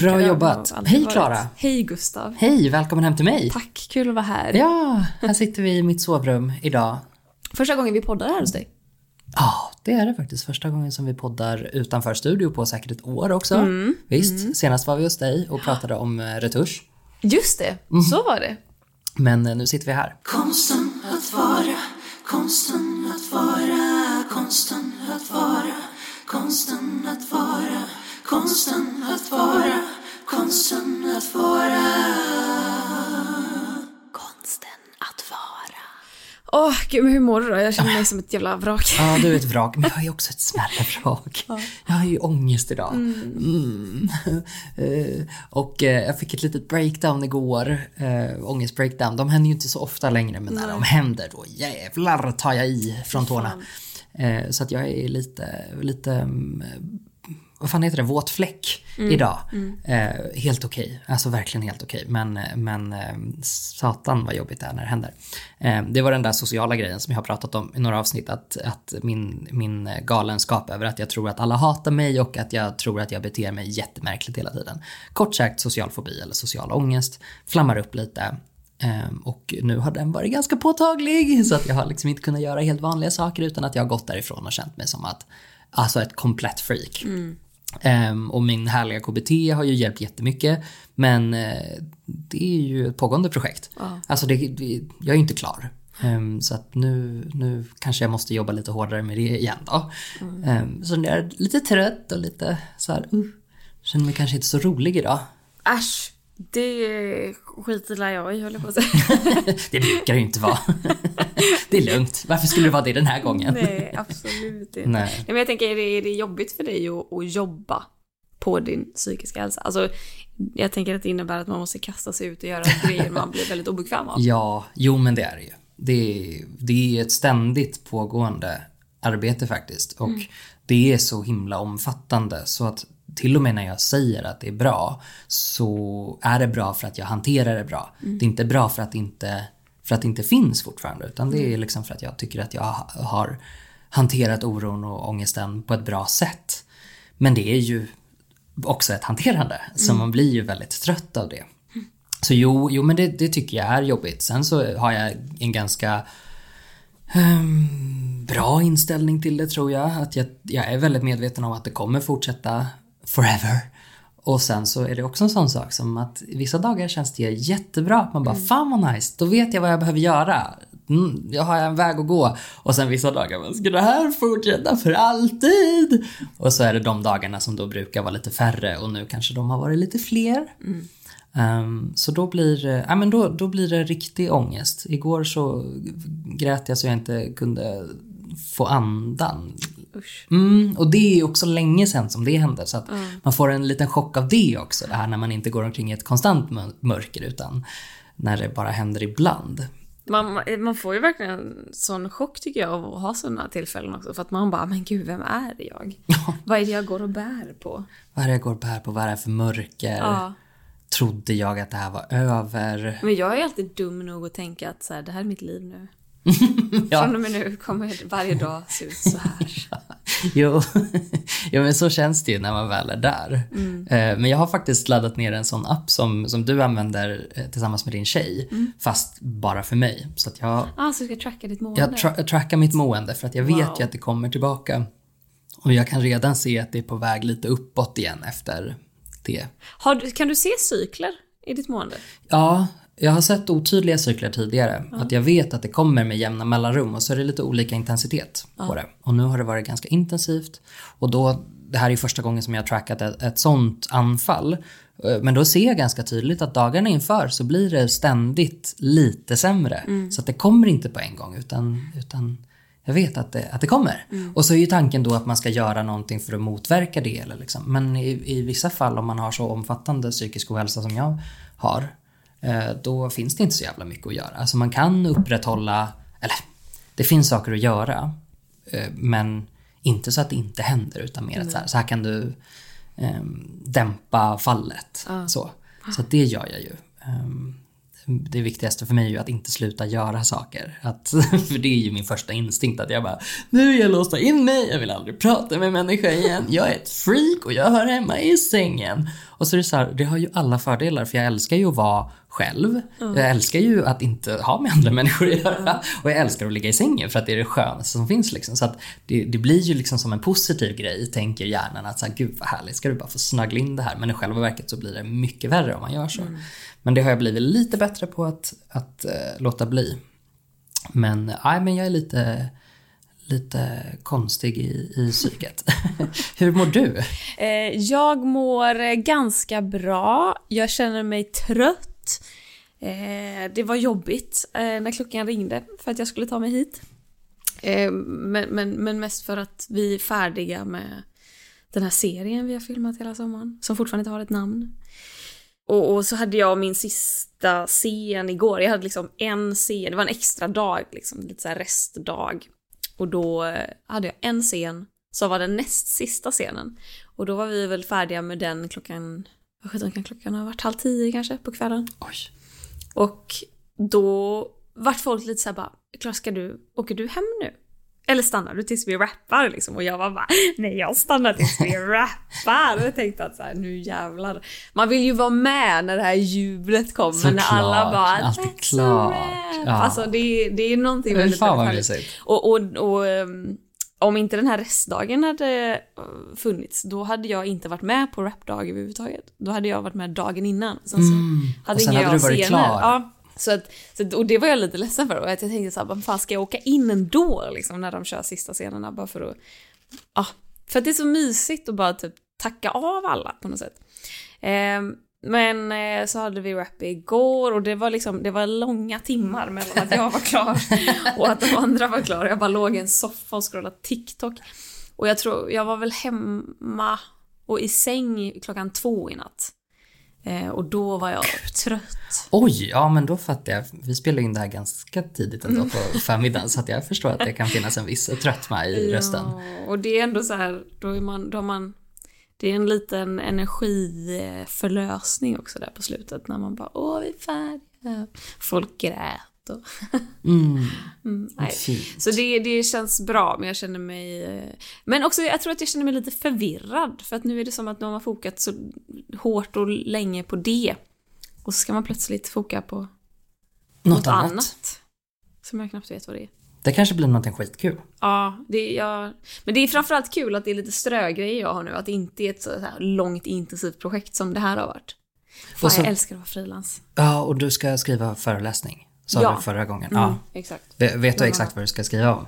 Bra jobbat. Hej. Klara. Hej Gustav. Hej, välkommen hem till mig. Tack, kul att vara här. Ja, här sitter vi i mitt sovrum idag. Första gången vi poddar här hos dig. Ja, det är det faktiskt. Första gången som vi poddar utanför studio på säkert ett år också. Mm. Visst, senast var vi hos dig och pratade om eh, retusch. Just det, Mm. så var det. Men eh, nu sitter vi här. Konsten att vara, konsten att vara, konsten att vara, konsten att vara, konsten att vara, konsten att vara. Konsten att vara. Åh, gud, men hur mår du då? Jag känner mig som ett jävla vrak. Ja, du är ett vrak, men jag är också ett smärre vrak. Jag har ju ångest idag. Mm. Eh, och eh, jag fick ett litet breakdown igår. Uh, ångestbreakdown. De händer ju inte så ofta längre, men när de händer då jävlar tar jag i från tårna. Så att jag är lite, lite mm, vad fan heter det, våt fläck idag. Eh, helt okej, alltså verkligen helt okej. Men, men eh, satan vad jobbigt det är när det händer. Eh, det var den där sociala grejen som jag har pratat om i några avsnitt, att, att min, min galenskap över att jag tror att alla hatar mig och att jag tror att jag beter mig jättemärkligt hela tiden. Kort sagt social fobi eller social ångest, flammar upp lite. Ehm, Och nu har den varit ganska påtaglig så att jag har liksom inte kunnat göra helt vanliga saker utan att jag har gått därifrån och känt mig som att, alltså ett komplett freak. Ehm, och min härliga KBT har ju hjälpt jättemycket men eh, det är ju ett pågående projekt. Alltså det, det, jag är inte klar. Ehm, så att nu, nu kanske jag måste jobba lite hårdare med det igen då. Ehm, så jag är lite trött och lite så här, uh, känner mig kanske inte så rolig idag. Äsch, det skiter jag i höll jag på att säga. Det brukar det ju inte vara. det är lugnt. Varför skulle det vara det den här gången? Nej, absolut inte. Nej. Nej, men jag tänker, är det, är det jobbigt för dig att, att jobba på din psykiska hälsa? Alltså, jag tänker att det innebär att man måste kasta sig ut och göra grejer man blir väldigt obekväm av. Ja, jo men det är det ju. Det är, det är ett ständigt pågående arbete faktiskt. Och det är så himla omfattande så att till och med när jag säger att det är bra så är det bra för att jag hanterar det bra. Det är inte bra för att inte, för att det inte finns fortfarande utan det är liksom för att jag tycker att jag ha- har hanterat oron och ångesten på ett bra sätt. Men det är ju också ett hanterande så man blir ju väldigt trött av det. Så jo, jo men det, det tycker jag är jobbigt. Sen så har jag en ganska ehm, bra inställning till det tror jag. Att jag, jag är väldigt medveten om att det kommer fortsätta forever. Och sen så är det också en sån sak som att vissa dagar känns det jättebra. Man bara, fan vad nice, då vet jag vad jag behöver göra. Mm, jag har en väg att gå. Och sen vissa dagar, men ska det här fortsätta för alltid? Och så är det de dagarna som då brukar vara lite färre och nu kanske de har varit lite fler. Ehm, så då blir, det- ja, men då, då blir det riktig ångest. Igår så grät jag så jag inte kunde få andan. Usch. Mm, och det är också länge sedan som det hände så att man får en liten chock av det också. Det här när man inte går omkring i ett konstant mör- mörker utan när det bara händer ibland. Man, man får ju verkligen en sån chock tycker jag av att ha sådana tillfällen också. För att man bara, men gud, vem är jag? Vad är det jag går och bär på? Vad är det jag går och bär på? Vad är det för mörker? Ja. Trodde jag att det här var över? Men jag är alltid dum nog att tänka att så här, det här är mitt liv nu. Ja. Från och med nu kommer varje dag se ut så här. Jo. jo, men så känns det ju när man väl är där. Eh, Men jag har faktiskt laddat ner en sån app som, som du använder eh, tillsammans med din tjej. Fast bara för mig. Så att jag, Ah, så du ska tracka ditt mående? jag tra- trackar mitt mående för att jag vet Wow. ju att det kommer tillbaka. Och jag kan redan se att det är på väg lite uppåt igen efter det. Du, kan du se cykler i ditt mående? Ja, jag har sett otydliga cykler tidigare. Att jag vet att det kommer med jämna mellanrum och så är det lite olika intensitet på det. Och nu har det varit ganska intensivt. Och då, det här är första gången som jag har trackat ett, ett sånt anfall. Eh, Men då ser jag ganska tydligt att dagarna inför så blir det ständigt lite sämre. Så att det kommer inte på en gång utan, utan jag vet att det, att det kommer. Och så är ju tanken då att man ska göra någonting för att motverka det. Eller liksom. Men i, i vissa fall om man har så omfattande psykisk ohälsa som jag har då finns det inte så jävla mycket att göra. Alltså man kan upprätthålla, eller det finns saker att göra, eh, men inte så att det inte händer utan mer att så här, så här kan du ehm, dämpa fallet. Så, så att det gör jag ju. Ehm, det viktigaste för mig är ju att inte sluta göra saker. Att, för det är ju min första instinkt att jag bara Nu vill jag låsa in mig, jag vill aldrig prata med människa igen. Jag är ett freak och jag hör hemma i sängen. Och så är det så här, det har ju alla fördelar för jag älskar ju att vara själv. Jag älskar ju att inte ha med andra människor att göra. Och jag älskar att ligga i sängen för att det är det skönaste som finns. Liksom. Så att det, det blir ju liksom som en positiv grej, tänker hjärnan. Att så här, gud vad härligt, ska du bara få snagla in det här. Men i själva verket så blir det mycket värre om man gör så. Men det har jag blivit lite bättre på att, att eh, låta bli. Men, nej, men jag är lite, lite konstig i, i psyket. Hur mår du? Eh, jag mår ganska bra. Jag känner mig trött. Eh, det var jobbigt eh, när klockan ringde för att jag skulle ta mig hit. Eh, men, men, men mest för att vi är färdiga med den här serien vi har filmat hela sommaren. Som fortfarande inte har ett namn. Och, och så hade jag min sista scen igår. Jag hade liksom en scen, det var en extra dag, liksom, lite så här restdag. Och då eh, hade jag en scen som var den näst sista scenen. Och då var vi väl färdiga med den klockan, vad sjutton kan klockan ha varit? Halv tio kanske på kvällen. Oj. Och då vart folk lite såhär bara, Klara ska du, åker du hem nu? Eller stannar du tills vi rappar liksom? Och jag var bara, nej jag stannar tills vi rappar. Och jag tänkte att så här, nu jävlar. Man vill ju vara med när det här jublet kommer. När alla Såklart, bara, allt är "Let's klart." rap." Ja. Alltså det, är- det är någonting väldigt, väldigt härligt. Och, och, och ehm, om inte den här restdagen hade eh, funnits, då hade jag inte varit med på rapdag överhuvudtaget. Då hade jag varit med dagen innan. Sen så hade Mm. Och sen hade jag du varit scener. klar. Ja, så att, så att, och det var jag lite ledsen för. Och att jag tänkte så här, vad fan ska jag åka in ändå liksom, när de kör sista scenerna bara för att... Ja, för att det är så mysigt att bara typ tacka av alla på något sätt. Ehm, men eh, så hade vi rap igår och det var liksom, det var långa timmar mellan att jag var klar och att de andra var klara. Jag bara låg i en soffa och scrollade TikTok. Och jag tror, jag var väl hemma och i säng klockan två i natt. Eh, och då var jag trött. Oj, ja men då fattar jag. Vi spelade in det här ganska tidigt ändå Mm. på förmiddagen så att jag förstår att det kan finnas en viss tröttma i rösten. Ja, och det är ändå så här, då är man, då har man, det är en liten energiförlösning också där på slutet när man bara åh vi är färdiga. Folk grät och... Mm, Mm. Så det, det känns bra, men jag känner mig... eh, Men också, jag tror att jag känner mig lite förvirrad. För att nu är det som att nu har man fokat så hårt och länge på det. Och så ska man plötsligt foka på Något, något annat. annat. Som jag knappt vet vad det är. Det kanske blir någonting skitkul. Ja, det jag, men det är framförallt kul att det är lite strögrejer jag har nu. Att det inte är ett så här långt intensivt projekt som det här har varit. Fan, så- jag älskar att vara frilans. Ja, och du ska skriva föreläsning. Sa Ja. du förra gången. Mm, Ja. Exakt. Vet vet du exakt vad du ska skriva om?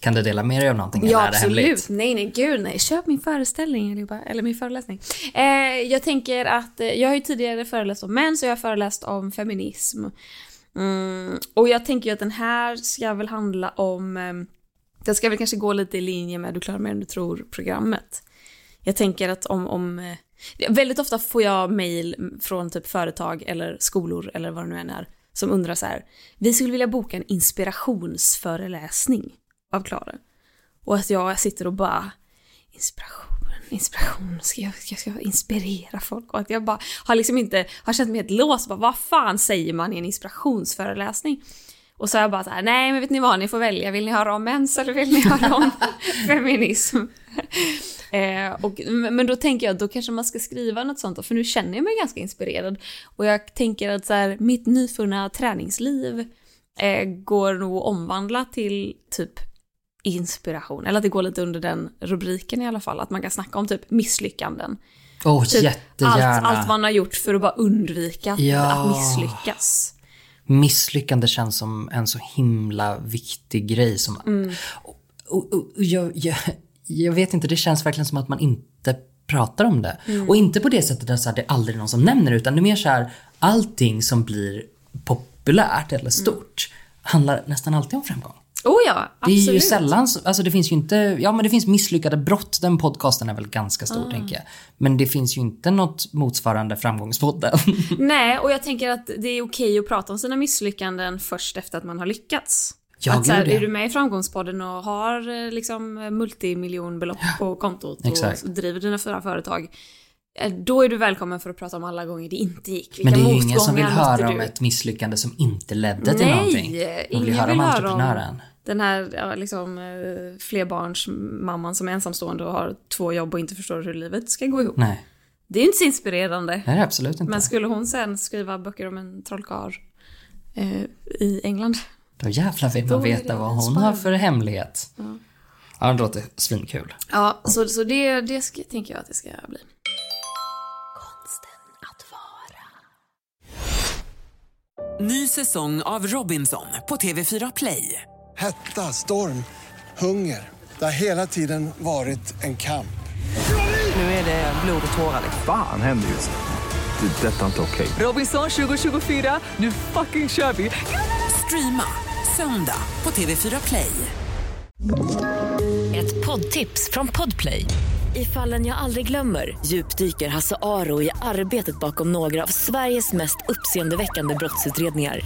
Kan du dela med dig av någonting Mm. Ja, absolut. Nej, nej, gud nej. Köp min föreställning allihopa. Eller min föreläsning. Eh, jag tänker att, eh, jag har ju tidigare föreläst om män, så jag har föreläst om feminism. Mm, och jag tänker ju att den här ska väl handla om, eh, den ska väl kanske gå lite i linje med Du klarar mer än du tror-programmet. Jag tänker att om, om eh, väldigt ofta får jag mail från typ företag eller skolor eller vad det nu än är som undrar så här, vi skulle vilja boka en inspirationsföreläsning av Klara. Och att jag sitter och bara inspiration, inspiration, ska jag, ska jag inspirera folk? Och att jag bara har liksom inte, har känt mig helt låst, bara, vad fan säger man i en inspirationsföreläsning? Och så har jag bara så här, nej men vet ni vad, ni får välja, vill ni höra om mens eller vill ni höra om feminism? Eh, och, men då tänker jag, då kanske man ska skriva något sånt, för nu känner jag mig ganska inspirerad. Och jag tänker att så här, mitt nyfunna träningsliv eh, går nog att omvandla till typ inspiration, eller att det går lite under den rubriken i alla fall, att man kan snacka om typ misslyckanden. Åh, Typ jättegärna. allt, allt man har gjort för att bara undvika att, Ja. att misslyckas. Misslyckande känns som en så himla viktig grej som... Mm. Och, och, och, jag, jag, jag vet inte, det känns verkligen som att man inte pratar om det. Mm. Och inte på det sättet att här, det är aldrig någon som nämner det, utan det är mer så här, allting som blir populärt eller stort handlar nästan alltid om framgång. Oh ja, Det är absolut. ju sällan, så- alltså det finns ju inte, ja men det finns misslyckade brott, den podcasten är väl ganska stor tänker jag. Men det finns ju inte något motsvarande framgångspodden. Nej, och jag tänker att det är okej att prata om sina misslyckanden först efter att man har lyckats. Ja, att så här, är du med i Framgångspodden och har eh, liksom multimiljonbelopp på kontot exakt. och driver dina fyra företag, eh, då är du välkommen för att prata om alla gånger det inte gick. Vilka Men det är ju ingen som vill höra om du? ett misslyckande som inte ledde till Nej, någonting. ingen Man vill höra om entreprenören. Den här ja, liksom, eh, flerbarnsmamman som är ensamstående och har två jobb och inte förstår hur livet ska gå ihop. Nej, Det är ju inte så inspirerande. det absolut inte. Men skulle hon sen skriva böcker om en trollkarl eh, i England? Då jävlar vill man veta vad hon spännande. har för hemlighet. Ja, det låter svinkul. Ja, så, så det, det ska, tänker jag att det ska bli. Ny säsong av Robinson på TV4 Play. Hetta, storm, hunger. Det har hela tiden varit en kamp. Nu är det blod och tårar. liksom. Fan händer just nu. Det. är Detta är inte okej. Robinson 2024, nu fucking kör vi! Streama söndag på TV4 Play. Ett poddtips från Podplay. I fallen jag aldrig glömmer djupdyker Hasse Aro i arbetet bakom några av Sveriges mest uppseendeväckande brottsutredningar.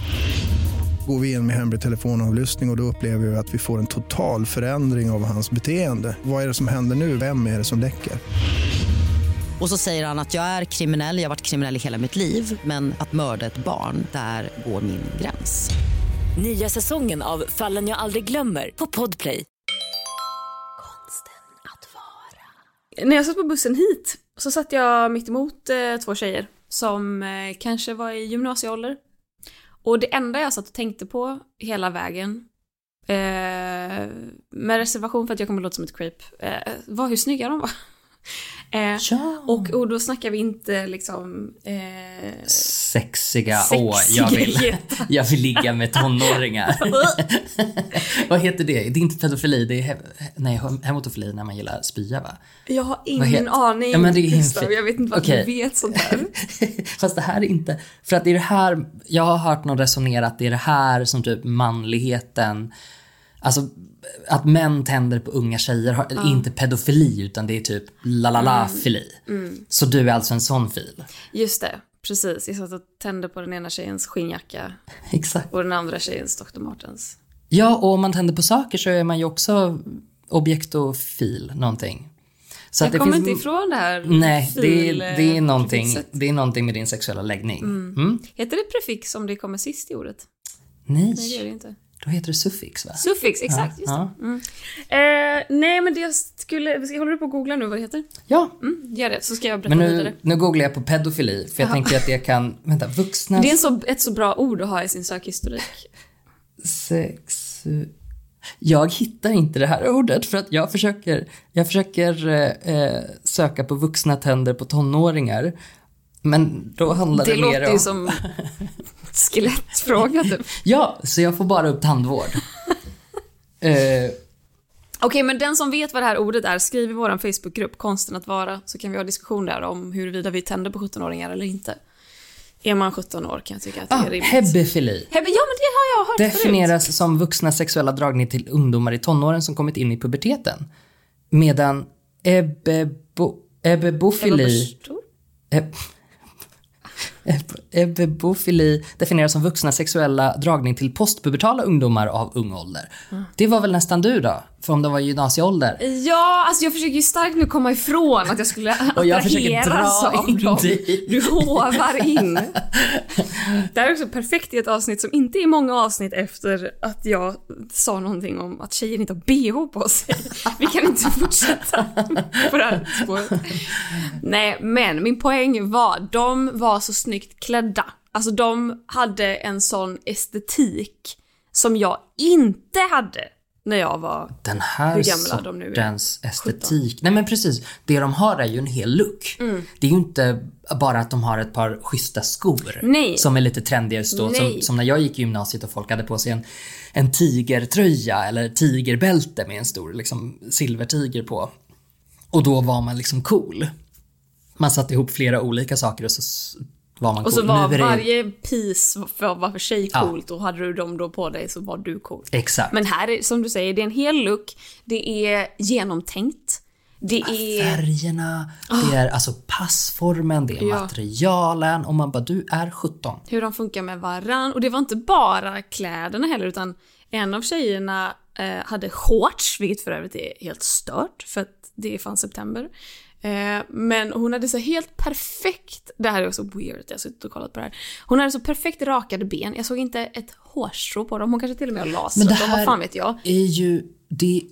Går vi in med hemlig telefonavlyssning och, och då upplever vi att vi får en total förändring av hans beteende. Vad är det som händer nu? Vem är det som läcker? Och så säger han att jag är kriminell, jag har varit kriminell i hela mitt liv men att mörda ett barn, där går min gräns. Nya säsongen av Fallen jag aldrig glömmer på Podplay. När jag satt på bussen hit så satt jag mitt emot eh, två tjejer som eh, kanske var i gymnasieålder. Och det enda jag satt och tänkte på hela vägen, eh, med reservation för att jag kommer att låta som ett creep, eh, var hur snygga de var. Eh, Ja. och, och då snackar vi inte liksom... Eh, Sexiga, åh, jag vill, jag vill ligga med tonåringar. Vad heter det? Det är inte pedofili, det är he- nej, hemotofili när man gillar spya va? jag har ingen aning, Ja, men det är Gustav. Jag vet inte vad Okej. du vet sånt där. Fast det här är inte, för att det är det här, jag har hört någon resonera att det är det här som typ manligheten, alltså att män tänder på unga tjejer har, är inte pedofili utan det är typ la la la fili. Så du är alltså en sån fil? Just det, precis. Jag satt och tände på den ena tjejens skinnjacka Exakt. och den andra tjejens Dr. Martens. Ja, och om man tänder på saker så är man ju också objektofil någonting. Så Jag kommer finns- inte ifrån det här Nej, det är, fil, det, är eh, någonting, prefixet. det är någonting med din sexuella läggning. Mm. Heter det prefix om det kommer sist i ordet? Nej, Nej, det gör det inte. Då heter det suffix va? Suffix, exakt. just ja. det. Mm. Eh, nej, men det jag skulle... Håller du på att googla nu vad det heter? Ja, Mm, gör det, så ska jag berätta men vidare. nu, nu googlar jag på pedofili för jag tänker att det kan, vänta, vuxna Det är så, ett så bra ord att ha i sin sökhistorik. sexu... Jag hittar inte det här ordet för att jag försöker, jag försöker eh, eh, söka på vuxna tänder på tonåringar. Men då handlar det, Det mer låter om... ju som skelettfråga typ. Ja, så jag får bara upp tandvård. eh, Okej, men den som vet vad det här ordet är, skriv i vår Facebookgrupp, Konsten att vara, så kan vi ha diskussion där om huruvida vi tänder på 17-åringar eller inte. Är man 17 år kan jag tycka att det ah, är rimligt. hebefili. Hebbe, ja men det har jag hört definieras som vuxna sexuella dragning till ungdomar i tonåren som kommit in i puberteten. Medan ebebo, ebebofili... förut. Eb- eb- Ebebofili definieras som vuxna sexuella dragning till postpubertala ungdomar av ung ålder. Det var väl nästan du då? För om det var gymnasieålder? Ja, alltså jag försöker ju starkt nu komma ifrån att jag skulle Och jag försöker dra in dem. dig. Du hovar in. Det här är också perfekt i ett avsnitt som inte är många avsnitt efter att jag sa någonting om att tjejer inte har bh på sig. Vi kan inte fortsätta på det här spåret. Nej, men min poäng var, de var så snyggt klädda. Alltså de hade en sån estetik som jag inte hade när jag var Den här Hur gamla de nu är. sortens estetik. Nej men precis, det de har är ju en hel look. Mm. Det är ju inte bara att de har ett par schyssta skor. Nej. Som är lite trendiga just då. Som, som när jag gick i gymnasiet och folk hade på sig en, en tigertröja eller tigerbälte med en stor liksom, silvertiger på. Och då var man liksom cool. Man satte ihop flera olika saker och så var man Och så cool. var det- varje piece för, var för sig Ja. coolt och hade du dem då på dig så var du cool. Exakt. Men här är, som du säger, det är en hel look, det är genomtänkt. Det är... Färgerna, det är alltså passformen, det är Ja. materialen och man bara du är 17. hur de funkar med varann. Och det var inte bara kläderna heller, utan en av tjejerna eh, hade shorts, vilket för övrigt är helt stört, för att det är fan september. Eh, men hon hade så helt perfekt, det här är också weird, jag har suttit och kollat på det här. Hon hade så perfekt rakade ben, jag såg inte ett hårstrå på dem, hon kanske till och med har Men det lasrat dem, vad fan vet jag. är ju det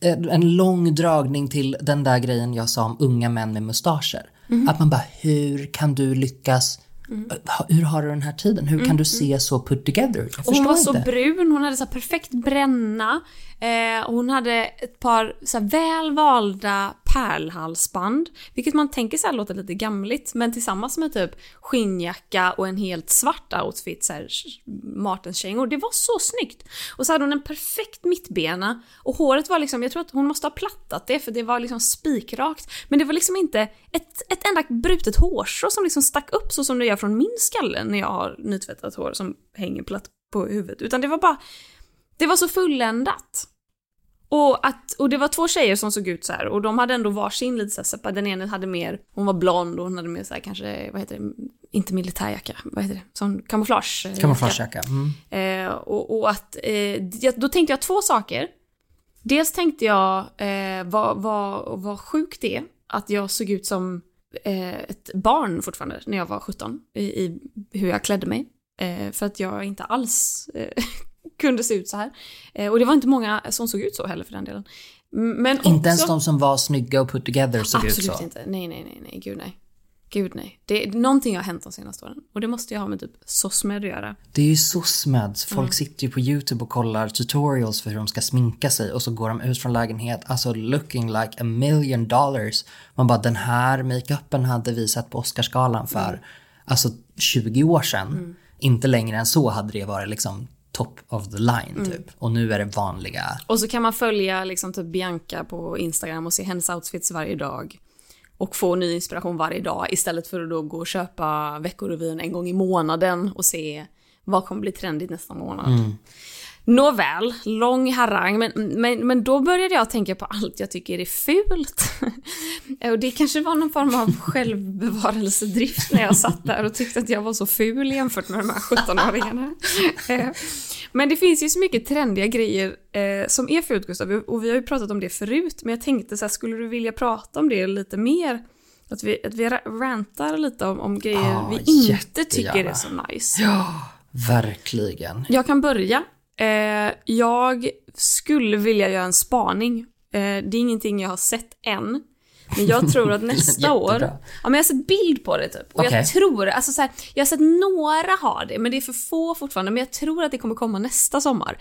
är en lång dragning till den där grejen jag sa om unga män med mustascher. Mhm. Att man bara, hur kan du lyckas? Ha- Hur har du den här tiden? Hur kan du se så put together? Jag Och hon var så inte. brun, hon hade så perfekt bränna. Eh, hon hade ett par så här väl valda pärlhalsband. Vilket man tänker så här låter lite gamligt, men tillsammans med typ skinnjacka och en helt svart outfit, så här Martens-kängor. Det var så snyggt! Och så hade hon en perfekt mittbena och håret var liksom, jag tror att hon måste ha plattat det för det var liksom spikrakt. Men det var liksom inte ett, ett enda brutet hårstrå som liksom stack upp så som det gör från min skalle när jag har nytvättat hår som hänger platt på huvudet. Utan det var bara, det var så fulländat. Och, att, och det var två tjejer som såg ut så här och de hade ändå varsin lite så här, separat. Den ena hade mer, hon var blond och hon hade mer så här kanske, vad heter det, inte militärjacka, vad heter det, som kamouflage. eh, Kamouflagejacka. Mm. Eh, och, och att, eh, då tänkte jag två saker. Dels tänkte jag eh, vad, vad, vad sjukt det är att jag såg ut som eh, ett barn fortfarande när jag var 17 i, i hur jag klädde mig. Eh, för att jag inte alls kunde se ut så här. Eh, och det var inte många som såg ut så heller för den delen. Men också, Inte ens de som var snygga och put together såg ut Absolut så. inte. Nej, nej, nej, nej, gud nej. Gud nej. Det, någonting har hänt de senaste åren. Och det måste ju ha med typ SOSMED att göra. Det är ju SOSMED. Folk Mm. sitter ju på YouTube och kollar tutorials för hur de ska sminka sig och så går de ut från lägenhet, alltså looking like a million dollars. Man bara, den här makeupen hade vi sett på Oscarsgalan för Mm. alltså 20 år sedan. Inte längre än så hade det varit liksom top of the line Mm. typ. Och nu är det vanliga. Och så kan man följa liksom typ Bianca på Instagram och se hennes outfits varje dag. Och få ny inspiration varje dag istället för att då gå och köpa Veckorevyn en gång i månaden och se vad kommer bli trendigt nästa månad. Nåväl, lång harang, men, men, men då började jag tänka på allt jag tycker är fult. och det kanske var någon form av självbevarelsedrift när jag satt där och tyckte att jag var så ful jämfört med de här 17-åringarna. Eh, men det finns ju så mycket trendiga grejer eh, som är fult Gustav, och vi har ju pratat om det förut, men jag tänkte så här, skulle du vilja prata om det lite mer? Att vi, att vi ra- rantar lite om, om grejer Ja, vi inte tycker jättegärna. är så nice. Ja, verkligen. Jag kan börja. Eh, jag skulle vilja göra en spaning. Eh, det är ingenting jag har sett än. Men jag tror att nästa år... Ja, men jag har sett bild på det typ. Och Okej. jag tror, alltså så här, jag har sett några ha det, men det är för få fortfarande. Men jag tror att det kommer komma nästa sommar.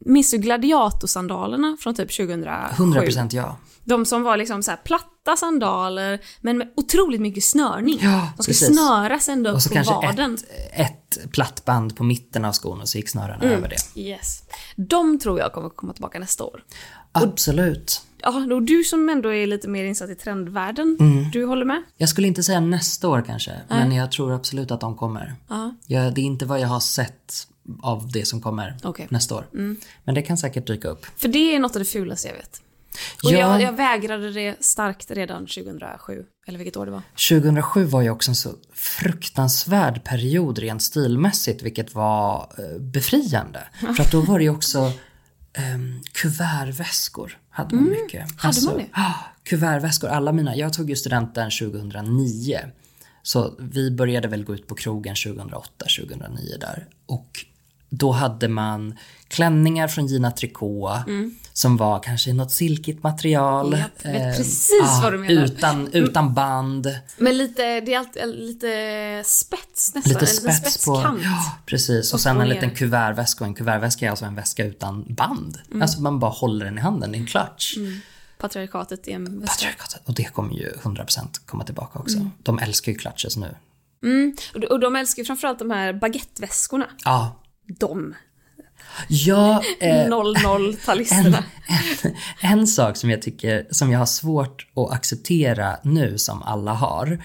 Minns du gladiatorsandalerna från typ 2007? 100% ja. De som var liksom så platta sandaler, men med otroligt mycket snörning. Ja, De ska precis. snöras ända Och upp så på kanske vaden. ett, ett plattband på mitten av skon och så gick snörena Mm. över det. Yes. De tror jag kommer komma tillbaka nästa år. Absolut. Ja, och du som ändå är lite mer insatt i trendvärlden, Mm. du håller med? Jag skulle inte säga nästa år kanske, men jag tror absolut att de kommer. Ja. Jag, det är inte vad jag har sett av det som kommer Okej. nästa år. Men det kan säkert dyka upp. För det är något av det fulaste jag vet. Och Ja. jag, jag vägrade det starkt redan 2007, eller vilket år det var. 2007 var ju också en så fruktansvärd period rent stilmässigt, vilket var eh, befriande. För att då var det ju också um, kuvertväskor. Hade man mycket. Mm. hade man det? Ah, kuvertväskor, alla mina. Jag tog ju studenten 2009. Så vi började väl gå ut på krogen 2008, 2009 där. Och då hade man klänningar från Gina Tricot som var kanske något silkigt material. Mm. Jag vet Eh, precis ah, vad du menar. Utan, utan band. Men lite, det är alltid lite spets nästan. Lite liten spets på... Ja, precis. Och sen en liten kuvertväska. Och en kuvertväska är alltså en väska utan band. Mm. Alltså man bara håller den i handen, det är en clutch. Patriarkatet i en väska. Patriarkatet. Och det kommer ju 100% komma tillbaka också. Mm. De älskar ju clutches nu. Och de- Och de älskar ju framförallt de här baguetteväskorna. Ja. De. Ja, eh, 00-talisterna. en, en sak som jag tycker, som jag har svårt att acceptera nu som alla har.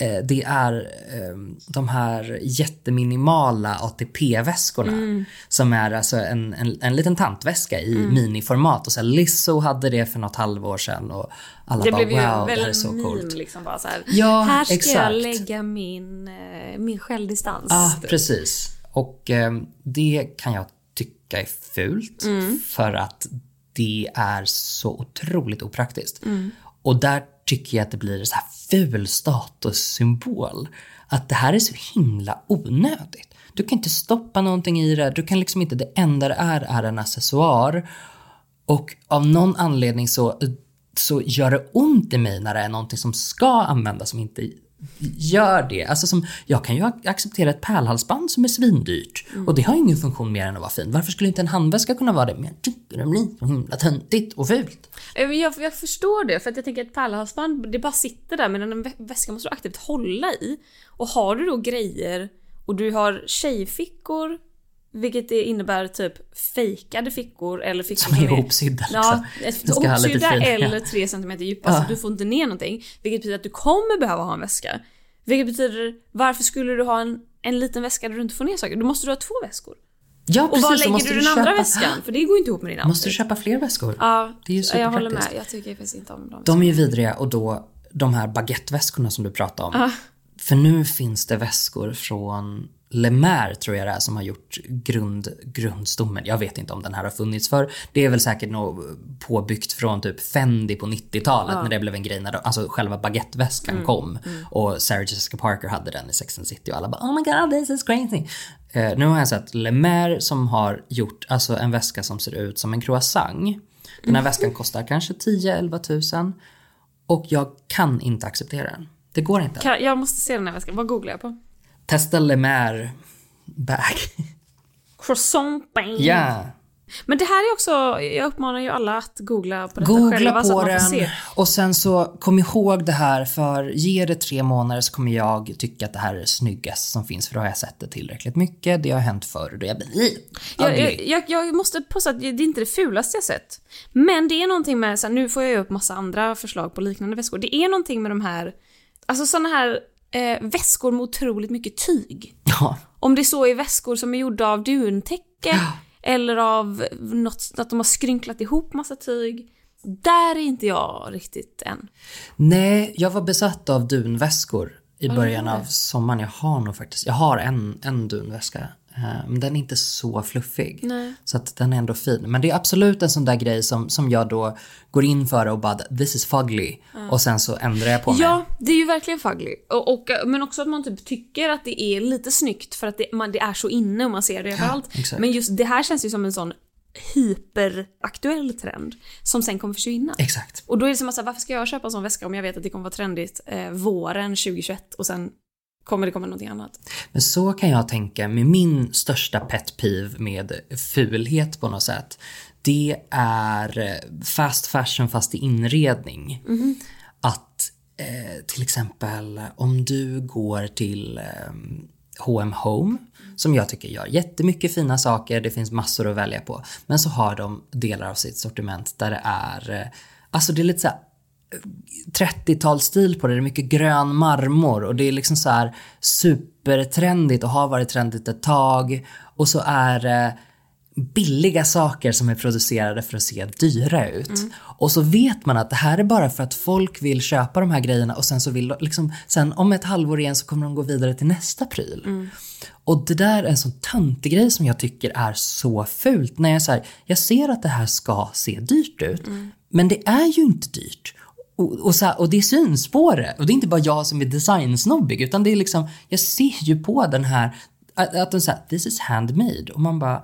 eh, det är eh, de här jätteminimala ATP-väskorna. Mm. Som är alltså en, en, en liten tantväska i Mm. miniformat. Och så här, Lizzo hade det för något halvår sedan och alla Det bara blev ju wow, det här är så meme coolt. liksom bara så här. Ja, här ska jag exakt. lägga min, eh, min självdistans. Ja, precis. Och eh, det kan jag tycka är fult Mm. för att det är så otroligt opraktiskt. Mm. Och där tycker jag att det blir en så här ful statussymbol. Att det här är så himla onödigt. Du kan inte stoppa någonting i det, du kan liksom inte, det enda det är är en accessoar. Och av någon anledning så, så gör det ont i mig när det är någonting som ska användas som inte gör det. Alltså som, jag kan ju acceptera ett pärlhalsband som är svindyrt och det har ingen funktion mer än att vara fin. Varför skulle inte en handväska kunna vara det? Men jag tycker det blir så himla töntigt och fult. Eh, Jag, jag förstår det, för att jag tänker att pärlhalsband, det bara sitter där medan en vä- väska måste du aktivt hålla i. Och har du då grejer och du har tjejfickor, vilket innebär typ fejkade fickor eller fickor Som är ihopsydda, Ja, liksom. Ihopsydda eller ja. 3 cm djupa Ja. så du får inte ner någonting. Vilket betyder att du kommer behöva ha en väska. Vilket betyder, varför skulle du ha en, en liten väska där du inte får ner saker? Då måste du ha två väskor. Ja, och precis, var så lägger du den andra köpa- väskan? För det går inte ihop med din Måste du outfit. köpa fler väskor? Ja, Det är ju jag håller med. Jag tycker faktiskt inte om dem. De är ju vidriga och då de här baguetteväskorna som du pratade om. Ah. För nu finns det väskor från Lemaire tror jag det är som har gjort grund, grundstommen. Jag vet inte om den här har funnits för. Det är väl säkert något påbyggt från typ Fendi på 90-talet Ja. när det blev en grej när de, alltså själva baguetteväskan Mm, kom. mm. Och Sarah Jessica Parker hade den i Sex and City och alla bara oh my god this is crazy. Eh, nu har jag sett Lemaire som har gjort alltså en väska som ser ut som en croissant. Den här Mhm. väskan kostar kanske 10-11 tusen. Och jag kan inte acceptera den. Det går inte. Jag måste se den här väskan. Vad googlar jag på? Testa Lemaire bag. Croissant bang. Ja. Men det här är också, jag uppmanar ju alla att googla på detta Googla själva på man får den se. och sen så kom ihåg det här för ge det tre månader så kommer jag tycka att det här är det snyggaste som finns för då har jag sett det tillräckligt mycket. Det har hänt förr då jag "Ih, Jag, ugly." jag, jag, jag måste påstå att det är inte det fulaste jag sett. Men det är någonting med, så här, nu får jag ju upp massa andra förslag på liknande väskor. Det är någonting med de här, alltså såna här eh, väskor med otroligt mycket tyg. Ja. Om det så är väskor som är gjorda av duntäcke eller av något, att de har skrynklat ihop massa tyg. Där är inte jag riktigt än. Nej, jag var besatt av dunväskor i Ja, början av sommaren. Jag har nog faktiskt, jag har en, en dunväska. Eh, Men den är inte så fluffig. Nej. Så att den är ändå fin. Men det är absolut en sån där grej som, som jag då går in för och bara this is fugly. Ja. Och sen så ändrar jag på mig. Ja, det är ju verkligen fugly. Och, och, men också att man typ tycker att det är lite snyggt för att det, man, det är så inne och man ser det överallt. exakt. Men just det här känns ju som en sån hyperaktuell trend som sen kommer försvinna. Exakt. Och då är det som att varför ska jag köpa en sån väska om jag vet att det kommer vara trendigt eh, våren 2021 och sen kommer det komma någonting annat. Men så kan jag tänka med min största pet peeve med fulhet på något sätt. Det är eh, fast fashion fast i inredning. Mhm. Att eh, till exempel om du går till eh, H&M Home som jag tycker gör jättemycket fina saker, det finns massor att välja på. Men så har de delar av sitt sortiment där det är, eh, alltså det är lite så här 30-talsstil på det, det är mycket grön marmor och det är liksom så här supertrendigt och har varit trendigt ett tag. Och så är det billiga saker som är producerade för att se dyra ut. Mm. Och så vet man att det här är bara för att folk vill köpa de här grejerna och sen så vill de, liksom, sen om ett halvår igen så kommer de gå vidare till nästa pryl. Mm. Och det där är en sån töntig grej som jag tycker är så fult. När jag, så här, jag ser att det här ska se dyrt ut, Mm. men det är ju inte dyrt. Och, och, så här, och det syns på det. Och det är inte bara jag som är designsnobbig, utan det är liksom, jag ser ju på den här, att, att den säger this is handmade. Och man bara,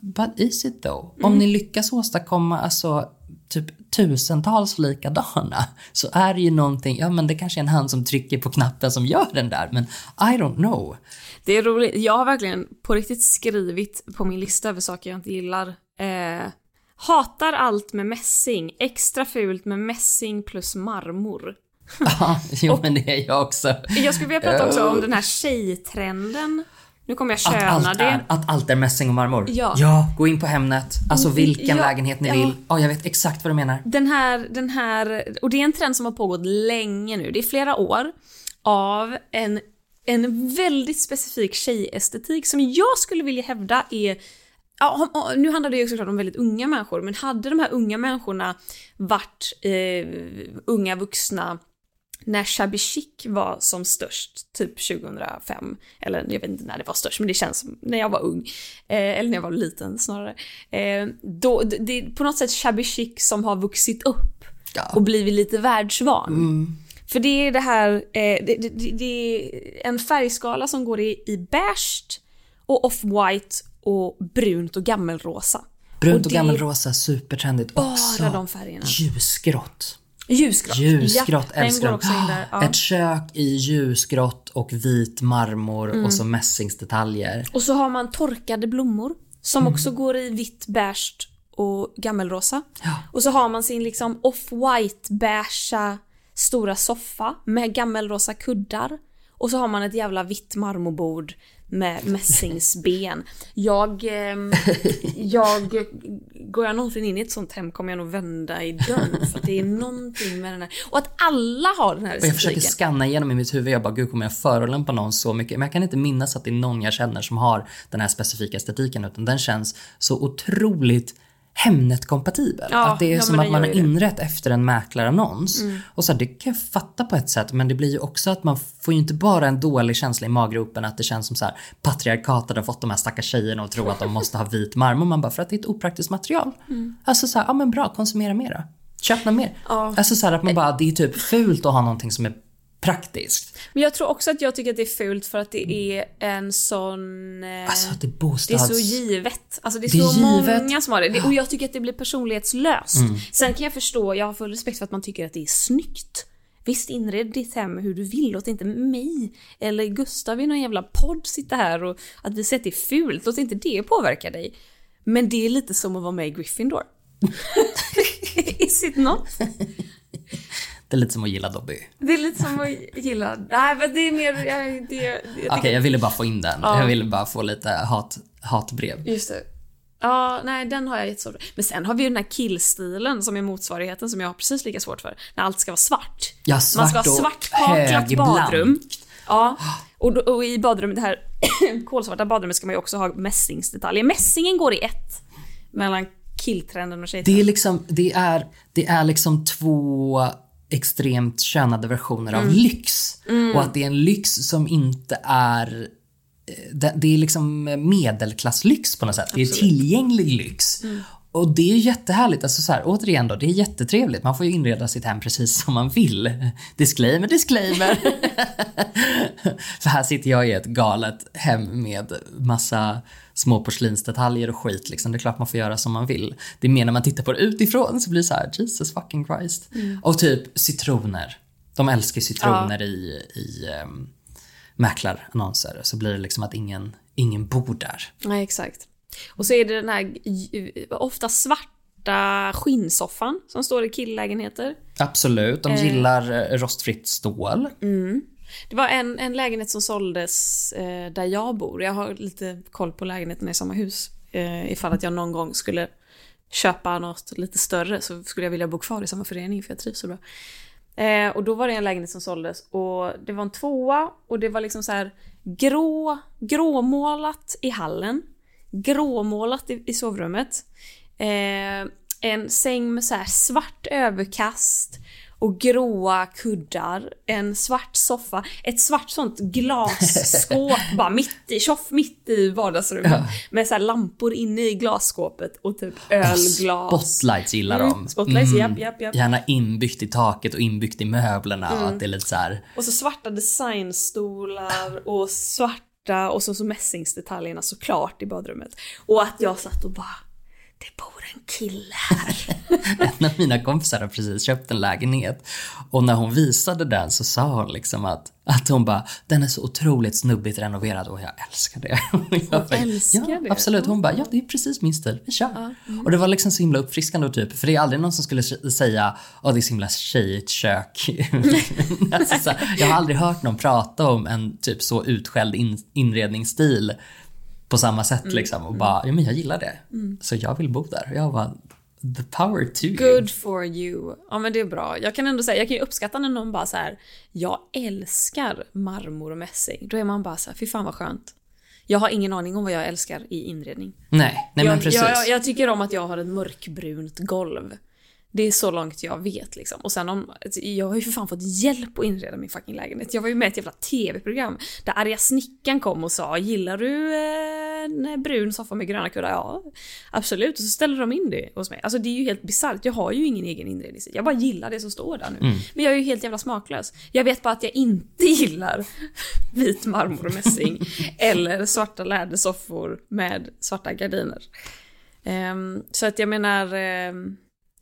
but is it though? Om Mm. ni lyckas åstadkomma alltså typ tusentals likadana så är det ju någonting, ja men det kanske är en hand som trycker på knappen som gör den där, men I don't know. Det är roligt. Jag har verkligen på riktigt skrivit på min lista över saker jag inte gillar. Eh, hatar allt med mässing. Extra fult med mässing plus marmor. Ja, jo men det är jag också. Jag skulle vilja prata också om den här tjejtrenden. Nu kommer jag Att köna allt, det. är, att allt är mässing och marmor. Ja. gå in på Hemnet, alltså vilken Ja, lägenhet ni ja. vill. Ja, jag vet exakt vad du menar. Den här, den här, och det är en trend som har pågått länge nu, det är flera år. av en, en väldigt specifik tjejestetik som jag skulle vilja hävda är Ja, nu handlar det ju såklart om väldigt unga människor, men hade de här unga människorna varit eh, unga vuxna när Shabby Chic var som störst, typ 2005, eller jag vet inte när det var störst, men det känns som när jag var ung, eh, eller när jag var liten snarare. Eh, då, det är på något sätt Shabby Chic som har vuxit upp och blivit lite världsvan. För det är det här, eh, det, det, det, det är en färgskala som går i, i beige och off-white och brunt och gammelrosa. Brunt och, är gammelrosa, supertrendigt. Bara Också de färgerna. ljusgrått. Ljusgrått. Ljusgrått ja, älskar där. Ja. Ett kök i ljusgrått och vit marmor Mm. och så mässingsdetaljer. Och så har man torkade blommor som Mm. också går i vitt, beige och gammelrosa. Och så har man sin liksom off-white beiga stora soffa med gammelrosa kuddar. Och så har man ett jävla vitt marmorbord med mässingsben. Jag, ehm, jag, går jag någonsin in i ett sånt hem kommer jag nog vända i dörren för att det är någonting med den här. Och att alla har den här Och jag försöker estetiken. scanna igenom i mitt huvud, jag bara gud kommer jag förolämpa någon så mycket? Men jag kan inte minnas att det är någon jag känner som har den här specifika estetiken utan den känns så otroligt Hemnet-kompatibel. Ja, att det är ja, som att man har det. inrett efter en mäklarannons. Mm. Och så här, det kan jag fatta på ett sätt men det blir ju också att man får ju inte bara en dålig känsla i maggropen att det känns som så här patriarkatet har fått de här stackars tjejerna att tro att de måste ha vit marmor. Man bara för att det är ett opraktiskt material. Mm. Alltså så här, ja men bra, konsumera mera. Köp något mer. Ja. Alltså så här att man bara, det är typ fult att ha någonting som är praktiskt. Men jag tror också att jag tycker att det är fult för att det är en sån... Eh, Alltså det är det är bostads... så givet. Alltså det är, Det är så givet. många som har det. Och jag tycker att det blir personlighetslöst. Mm. Sen kan jag förstå, jag har full respekt för att man tycker att det är snyggt. Visst, inred ditt hem hur du vill. Låt inte mig eller Gustav i någon jävla podd sitta här och att vi säger att det är fult. Låt inte det påverka dig. Men det är lite som att vara med i Gryffindor. Is it not? Det är lite som att gilla Dobby. Det är lite som att gilla... Nej, men det är mer... Jag, det, jag Okej, tycker- jag ville bara få in den. Ja. Jag ville bara få lite hat, hatbrev. Just det. Ja, nej den har jag jättesvårt för. Men sen har vi ju den här killstilen som är motsvarigheten som jag har precis lika svårt för. När allt ska vara svart. Ja, Man ska svart ha och svartkaklat badrum. Ja, och, och i badrummet, det här kolsvarta badrummet ska man ju också ha mässingsdetaljer. Mässingen går i ett. Mellan killtrenden och tjejtrenden. Det är liksom, det är, det är liksom två extremt könade versioner av Mm. lyx. Mm. Och att det är en lyx som inte är eh, det, det är liksom medelklasslyx på något sätt. Det är Absolut. tillgänglig lyx. Mm. Och det är jättehärligt. Alltså så här, återigen då, det är jättetrevligt. Man får ju inreda sitt hem precis som man vill. Disclaimer, disclaimer. För här sitter jag i ett galet hem med massa små porslinsdetaljer och skit. Liksom. Det är klart man får göra som man vill. Det är mer när man tittar på det utifrån så blir det så här, Jesus fucking Christ. Mm. Och typ citroner. De älskar citroner Ja. i, i um, mäklarannonser. Så blir det liksom att ingen, ingen bor där. Nej, exakt. Och så är det den här ofta svarta skinnsoffan som står i killlägenheter. Absolut, de Eh. gillar eh, rostfritt stål. Mm. Det var en, en lägenhet som såldes eh, där jag bor. Jag har lite koll på lägenheterna i samma hus. Eh, ifall att jag någon gång skulle köpa något lite större så skulle jag vilja bo kvar i samma förening för jag trivs så bra. Eh, och då var det en lägenhet som såldes och det var en tvåa och det var liksom så här grå, gråmålat i hallen. Gråmålat i, i sovrummet. Eh, en säng med så här svart överkast och gråa kuddar, en svart soffa, ett svart sånt glasskåp bara mitt i, tjoff mitt i vardagsrummet. Ja. Med så lampor inne i glasskåpet och typ ölglas. Spotlights gillar de. Mm, spotlights, japp, japp, japp. Gärna inbyggt i taket och inbyggt i möblerna. Mm. Att det är lite så här. Och så svarta designstolar och svarta och så, så mässingsdetaljerna såklart i badrummet. Och att jag satt och bara det bor en kille här. En av mina kompisar har precis köpt en lägenhet. Och när hon visade den så sa hon liksom att, att hon bara, den är så otroligt snubbigt renoverad och jag älskar det. Bara, älskar ja, det? Absolut. Hon bara, ja det är precis min stil, vi kör. Ja, mm. Och det var liksom så himla uppfriskande och typ, för det är aldrig någon som skulle säga, åh det är så himla tjejigt kök. alltså, så jag har aldrig hört någon prata om en typ så utskälld in, inredningsstil på samma sätt Mm, liksom och bara, ja men jag gillar det. Mm. Så jag vill bo där. Jag bara, the power to you. Good for you. Ja men det är bra. Jag kan ändå säga, jag kan ju uppskatta när någon bara så här. jag älskar marmor och mässing. Då är man bara så här, fy fan vad skönt. Jag har ingen aning om vad jag älskar i inredning. Nej, nej jag, men precis. Jag, jag tycker om att jag har ett mörkbrunt golv. Det är så långt jag vet liksom. Och sen om, jag har ju för fan fått hjälp att inreda min fucking lägenhet. Jag var ju med i ett jävla tv-program där arga snickaren kom och sa “Gillar du eh, en brun soffa med gröna kuddar?” Ja, absolut. Och så ställer de in det hos mig. Alltså det är ju helt bisarrt. Jag har ju ingen egen inredningsstil. Jag bara gillar det som står där nu. Mm. Men jag är ju helt jävla smaklös. Jag vet bara att jag inte gillar vit marmor och mässing eller svarta lädersoffor med svarta gardiner. Ehm, så att jag menar, ehm,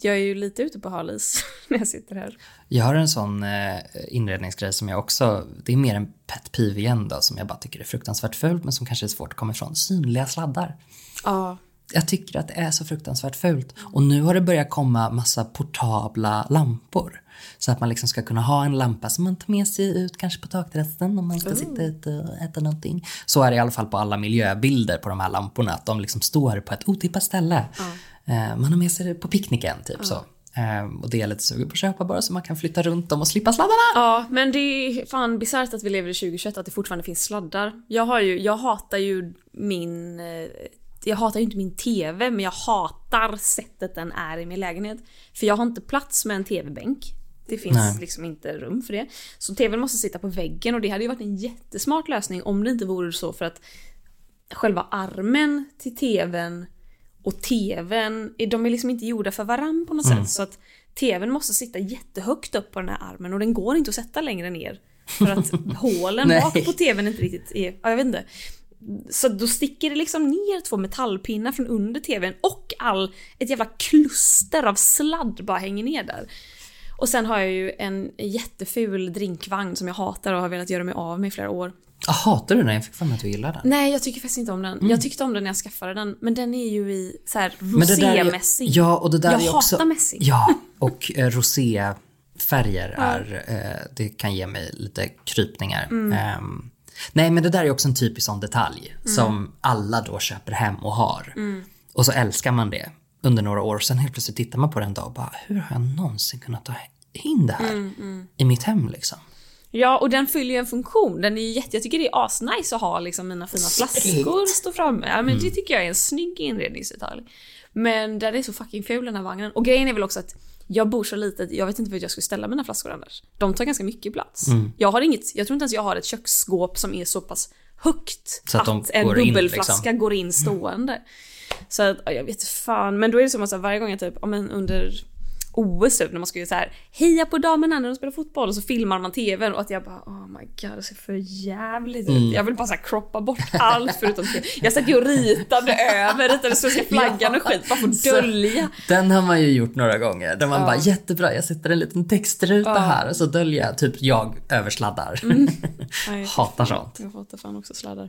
jag är ju lite ute på halis när jag sitter här. Jag har en sån eh, inredningsgrej som jag också, det är mer en pet peeve igen då, som jag bara tycker är fruktansvärt fult men som kanske är svårt att komma ifrån. Synliga sladdar. Ja. Jag tycker att det är så fruktansvärt fult. Och nu har det börjat komma massa portabla lampor. Så att man liksom ska kunna ha en lampa som man tar med sig ut kanske på takterrassen om man ska sitta ute och äta någonting. Så är det i alla fall på alla miljöbilder på de här lamporna, att de liksom står på ett otippat ställe. Eh, Man har med sig det på picknicken, typ så. Eh, Och det är jag lite sugen på att köpa bara så man kan flytta runt dem och slippa sladdarna. Ja, men det är fan bisarrt att vi lever i 2021 att det fortfarande finns sladdar. Jag har ju, jag hatar ju min... eh, Jag hatar ju inte min TV, men jag hatar sättet den är i min lägenhet. För jag har inte plats med en TV-bänk. Det finns Nej. liksom inte rum för det. Så TVn måste sitta på väggen och det hade ju varit en jättesmart lösning om det inte vore så för att själva armen till TVn och TVn, de är liksom inte gjorda för varann på något Mm. sätt. Så att TVn måste sitta jättehögt upp på den här armen och den går inte att sätta längre ner. För att hålen bak på TVn inte riktigt är, ja, jag vet inte. Så då sticker det liksom ner två metallpinnar från under TVn och all, ett jävla kluster av sladd bara hänger ner där. Och sen har jag ju en jätteful drinkvagn som jag hatar och har velat göra mig av med i flera år. Ah, hatar du den? Jag fick för mig att du gillar den. Nej, jag tycker faktiskt inte om den. Jag tyckte om den när jag skaffade den, men den är ju i så här rosémässing. Ja, och det där jag är också... hatar mässing. Ja, och eh, roséfärger är, eh, det kan ge mig lite krypningar. Mm. Ehm, nej, men det där är också en typisk sån detalj Mm. som alla då köper hem och har. Och så älskar man det under några år. Sen helt plötsligt tittar man på den dag och bara, hur har jag någonsin kunnat ta in det här Mm, i mitt hem liksom? Ja, och den fyller ju en funktion. Den är jätte, jag tycker det är asnice att ha liksom mina fina flaskor stå framme. Ja, men det tycker jag är en snygg inredningsdetalj. Men den är så fucking ful den här vagnen. Och grejen är väl också att jag bor så litet, jag vet inte vart jag skulle ställa mina flaskor annars. De tar ganska mycket plats. Jag har inget, jag tror inte ens jag har ett köksskåp som är så pass högt Så att de en går in, bubbelflaska liksom. går in stående. Så att, ja, jag vet fan, men då är det som att så här, varje gång jag typ, ja, men under OS typ, när man ska göra så här heja på damerna när de spelar fotboll och så filmar man tvn och att jag bara oh my god det ser för jävligt ut. Jag vill bara så här kroppa bort allt förutom TV. Jag satt ju och ritade över, ritade svenska flaggan och skit bara för att dölja. Den har man ju gjort några gånger. Där man bara, jättebra, jag sätter en liten textruta här och så döljer jag typ jag översladdar. Nej, Hatar sånt. Jag hatar fan också sladdar.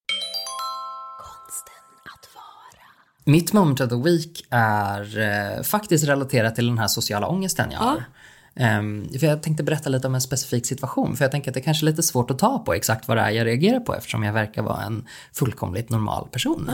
Mitt moment of the week är eh, faktiskt relaterat till den här sociala ångesten jag har. Ehm, för jag tänkte berätta lite om en specifik situation, för jag tänker att det kanske är lite svårt att ta på exakt vad det är jag reagerar på eftersom jag verkar vara en fullkomligt normal person.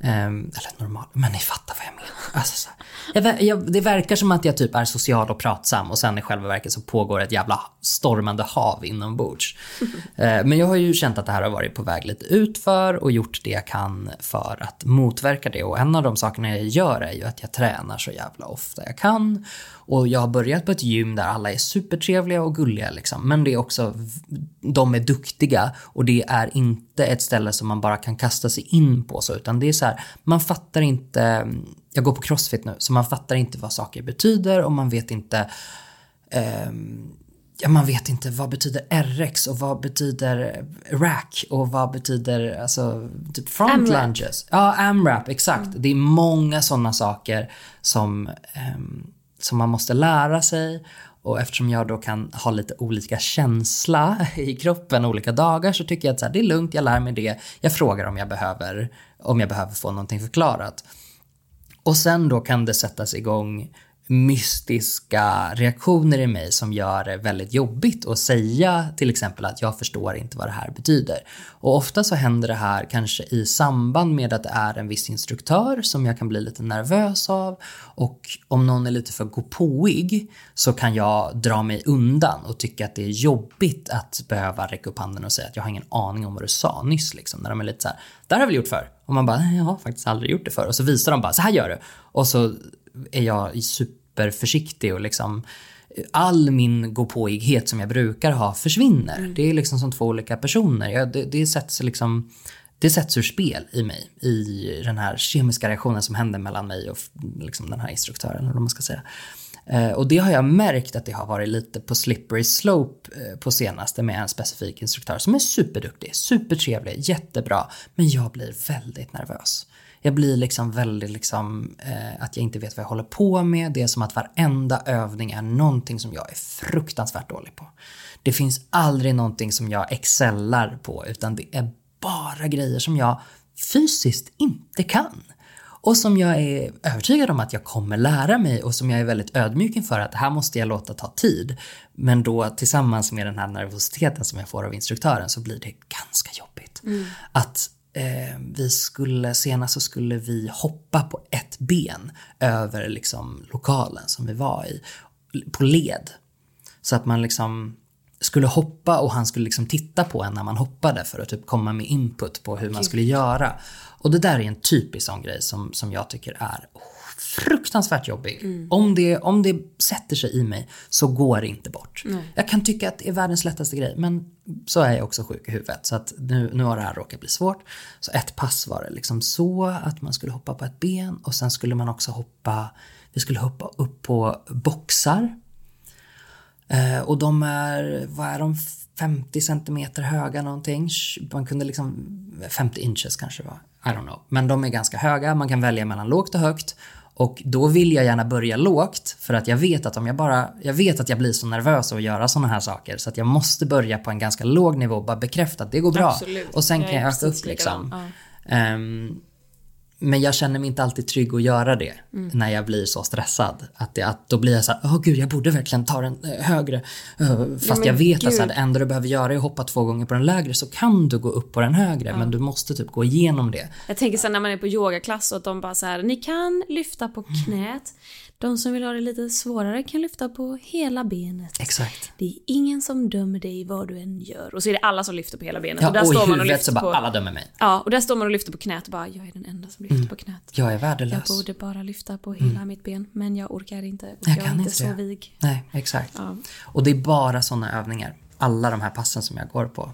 Ehm, eller normal, men ni fattar vad jag menar. Alltså, jag, jag, det verkar som att jag typ är social och pratsam och sen i själva verket så pågår ett jävla stormande hav inombords. Eh, Men jag har ju känt att det här har varit på väg lite utför och gjort det jag kan för att motverka det. Och en av de sakerna jag gör är ju att jag tränar så jävla ofta jag kan. Och jag har börjat på ett gym där alla är supertrevliga och gulliga liksom. Men det är också, de är duktiga och det är inte ett ställe som man bara kan kasta sig in på så, utan det är så här, man fattar inte, jag går på crossfit nu, så man fattar inte vad saker betyder och man vet inte ehm, ja, man vet inte vad betyder RX och vad betyder rack och vad betyder alltså typ front AMRAP. lunges. Ja, AMRAP, exakt. Det är många sådana saker som, ehm, som man måste lära sig och eftersom jag då kan ha lite olika känsla i kroppen olika dagar så tycker jag att så här, det är lugnt, jag lär mig det. Jag frågar om jag behöver, om jag behöver få någonting förklarat. Och sen då kan det sättas igång mystiska reaktioner i mig som gör det väldigt jobbigt att säga till exempel att jag förstår inte vad det här betyder. Och ofta så händer det här kanske i samband med att det är en viss instruktör som jag kan bli lite nervös av och om någon är lite för gåpåig så kan jag dra mig undan och tycka att det är jobbigt att behöva räcka upp handen och säga att jag har ingen aning om vad du sa nyss liksom. När de är lite så här, där har jag väl gjort för. Och man bara, jag har faktiskt aldrig gjort det för. Och så visar de bara, så här gör du. Och så är jag superförsiktig och liksom all min gåpåighet som jag brukar ha försvinner. Det är liksom som två olika personer. Jag, det, det sätts liksom det sätts ur spel i mig, i den här kemiska reaktionen som händer mellan mig och liksom den här instruktören, eller vad man ska säga. Eh, och det har jag märkt att det har varit lite på slippery slope eh, på senaste med en specifik instruktör som är superduktig, supertrevlig, jättebra. Men jag blir väldigt nervös. Jag blir liksom väldigt liksom eh, att jag inte vet vad jag håller på med. Det är som att varenda övning är någonting som jag är fruktansvärt dålig på. Det finns aldrig någonting som jag excellar på utan det är bara grejer som jag fysiskt inte kan. Och som jag är övertygad om att jag kommer lära mig och som jag är väldigt ödmjuk inför att det här måste jag låta ta tid. Men då tillsammans med den här nervositeten som jag får av instruktören så blir det ganska jobbigt. Att eh, vi skulle, senast så skulle vi hoppa på ett ben över liksom lokalen som vi var i, på led. Så att man liksom skulle hoppa och han skulle liksom titta på en när man hoppade för att typ komma med input på hur man skulle göra. Och det där är en typisk sån grej som, som jag tycker är fruktansvärt jobbig. Om, det, om det sätter sig i mig så går det inte bort. Jag kan tycka att det är världens lättaste grej men så är jag också sjuk i huvudet så att nu, nu har det här råkat bli svårt. Så ett pass var det liksom så att man skulle hoppa på ett ben och sen skulle man också hoppa, vi skulle hoppa upp på boxar Eh, och de är, vad är de, 50 centimeter höga någonting. Man kunde liksom, 50 inches kanske var, I don't know. Men de är ganska höga, man kan välja mellan lågt och högt. Och då vill jag gärna börja lågt för att jag vet att om jag bara, jag vet att jag blir så nervös av att göra sådana här saker så att jag måste börja på en ganska låg nivå och bara bekräfta att det går bra. Absolut. Och sen Jag kan jag öka upp liksom. likadan, Ehm, men jag känner mig inte alltid trygg att göra det Mm. när jag blir så stressad. Att, det, att då blir jag så här, åh gud jag borde verkligen ta den eh, högre. Eh, fast men jag vet att så gud. det enda du behöver göra är att hoppa två gånger på den lägre så kan du gå upp på den högre men du måste typ gå igenom det. Jag tänker sen när man är på yogaklass och att de bara så här, ni kan lyfta på knät. De som vill ha det lite svårare kan lyfta på hela benet. Exakt. Det är ingen som dömer dig vad du än gör. Och så är det alla som lyfter på hela benet. Ja, och där och i står man och huvudet lyfter så bara, på... alla dömer mig. Ja, och där står man och lyfter på knät och bara, jag är den enda som lyfter på knät. Jag är Jag värdelös. borde bara lyfta på hela mitt ben, men jag orkar inte. Och Mm. Jag jag, är inte så det. vig. Nej, exakt. Ja. Och det är bara sådana övningar. Alla de här passen som jag går på.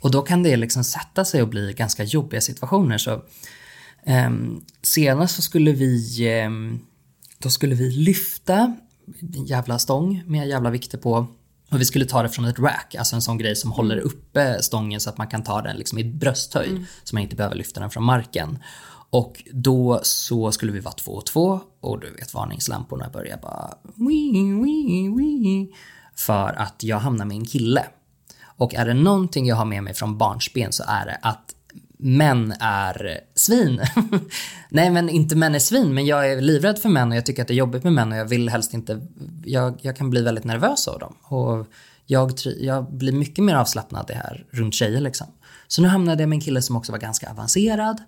Och då kan det liksom sätta sig och bli ganska jobbiga situationer. Så, ehm, senast så skulle vi, ehm, då skulle vi lyfta en jävla stång med jävla vikter på. Och vi skulle ta det från ett rack, alltså en sån grej som håller uppe stången så att man kan ta den liksom i brösthöjd. Så man inte behöver lyfta den från marken. Och då så skulle vi vara två och två och du vet varningslamporna börjar bara wii, wii, wii, för att jag hamnar med en kille. Och är det någonting jag har med mig från barnsben så är det att män är svin. Nej men inte män är svin men jag är livrädd för män och jag tycker att det är jobbigt med män och jag vill helst inte, jag, jag kan bli väldigt nervös av dem. Och jag, jag blir mycket mer avslappnad det här runt tjejer liksom. Så nu hamnade jag med en kille som också var ganska avancerad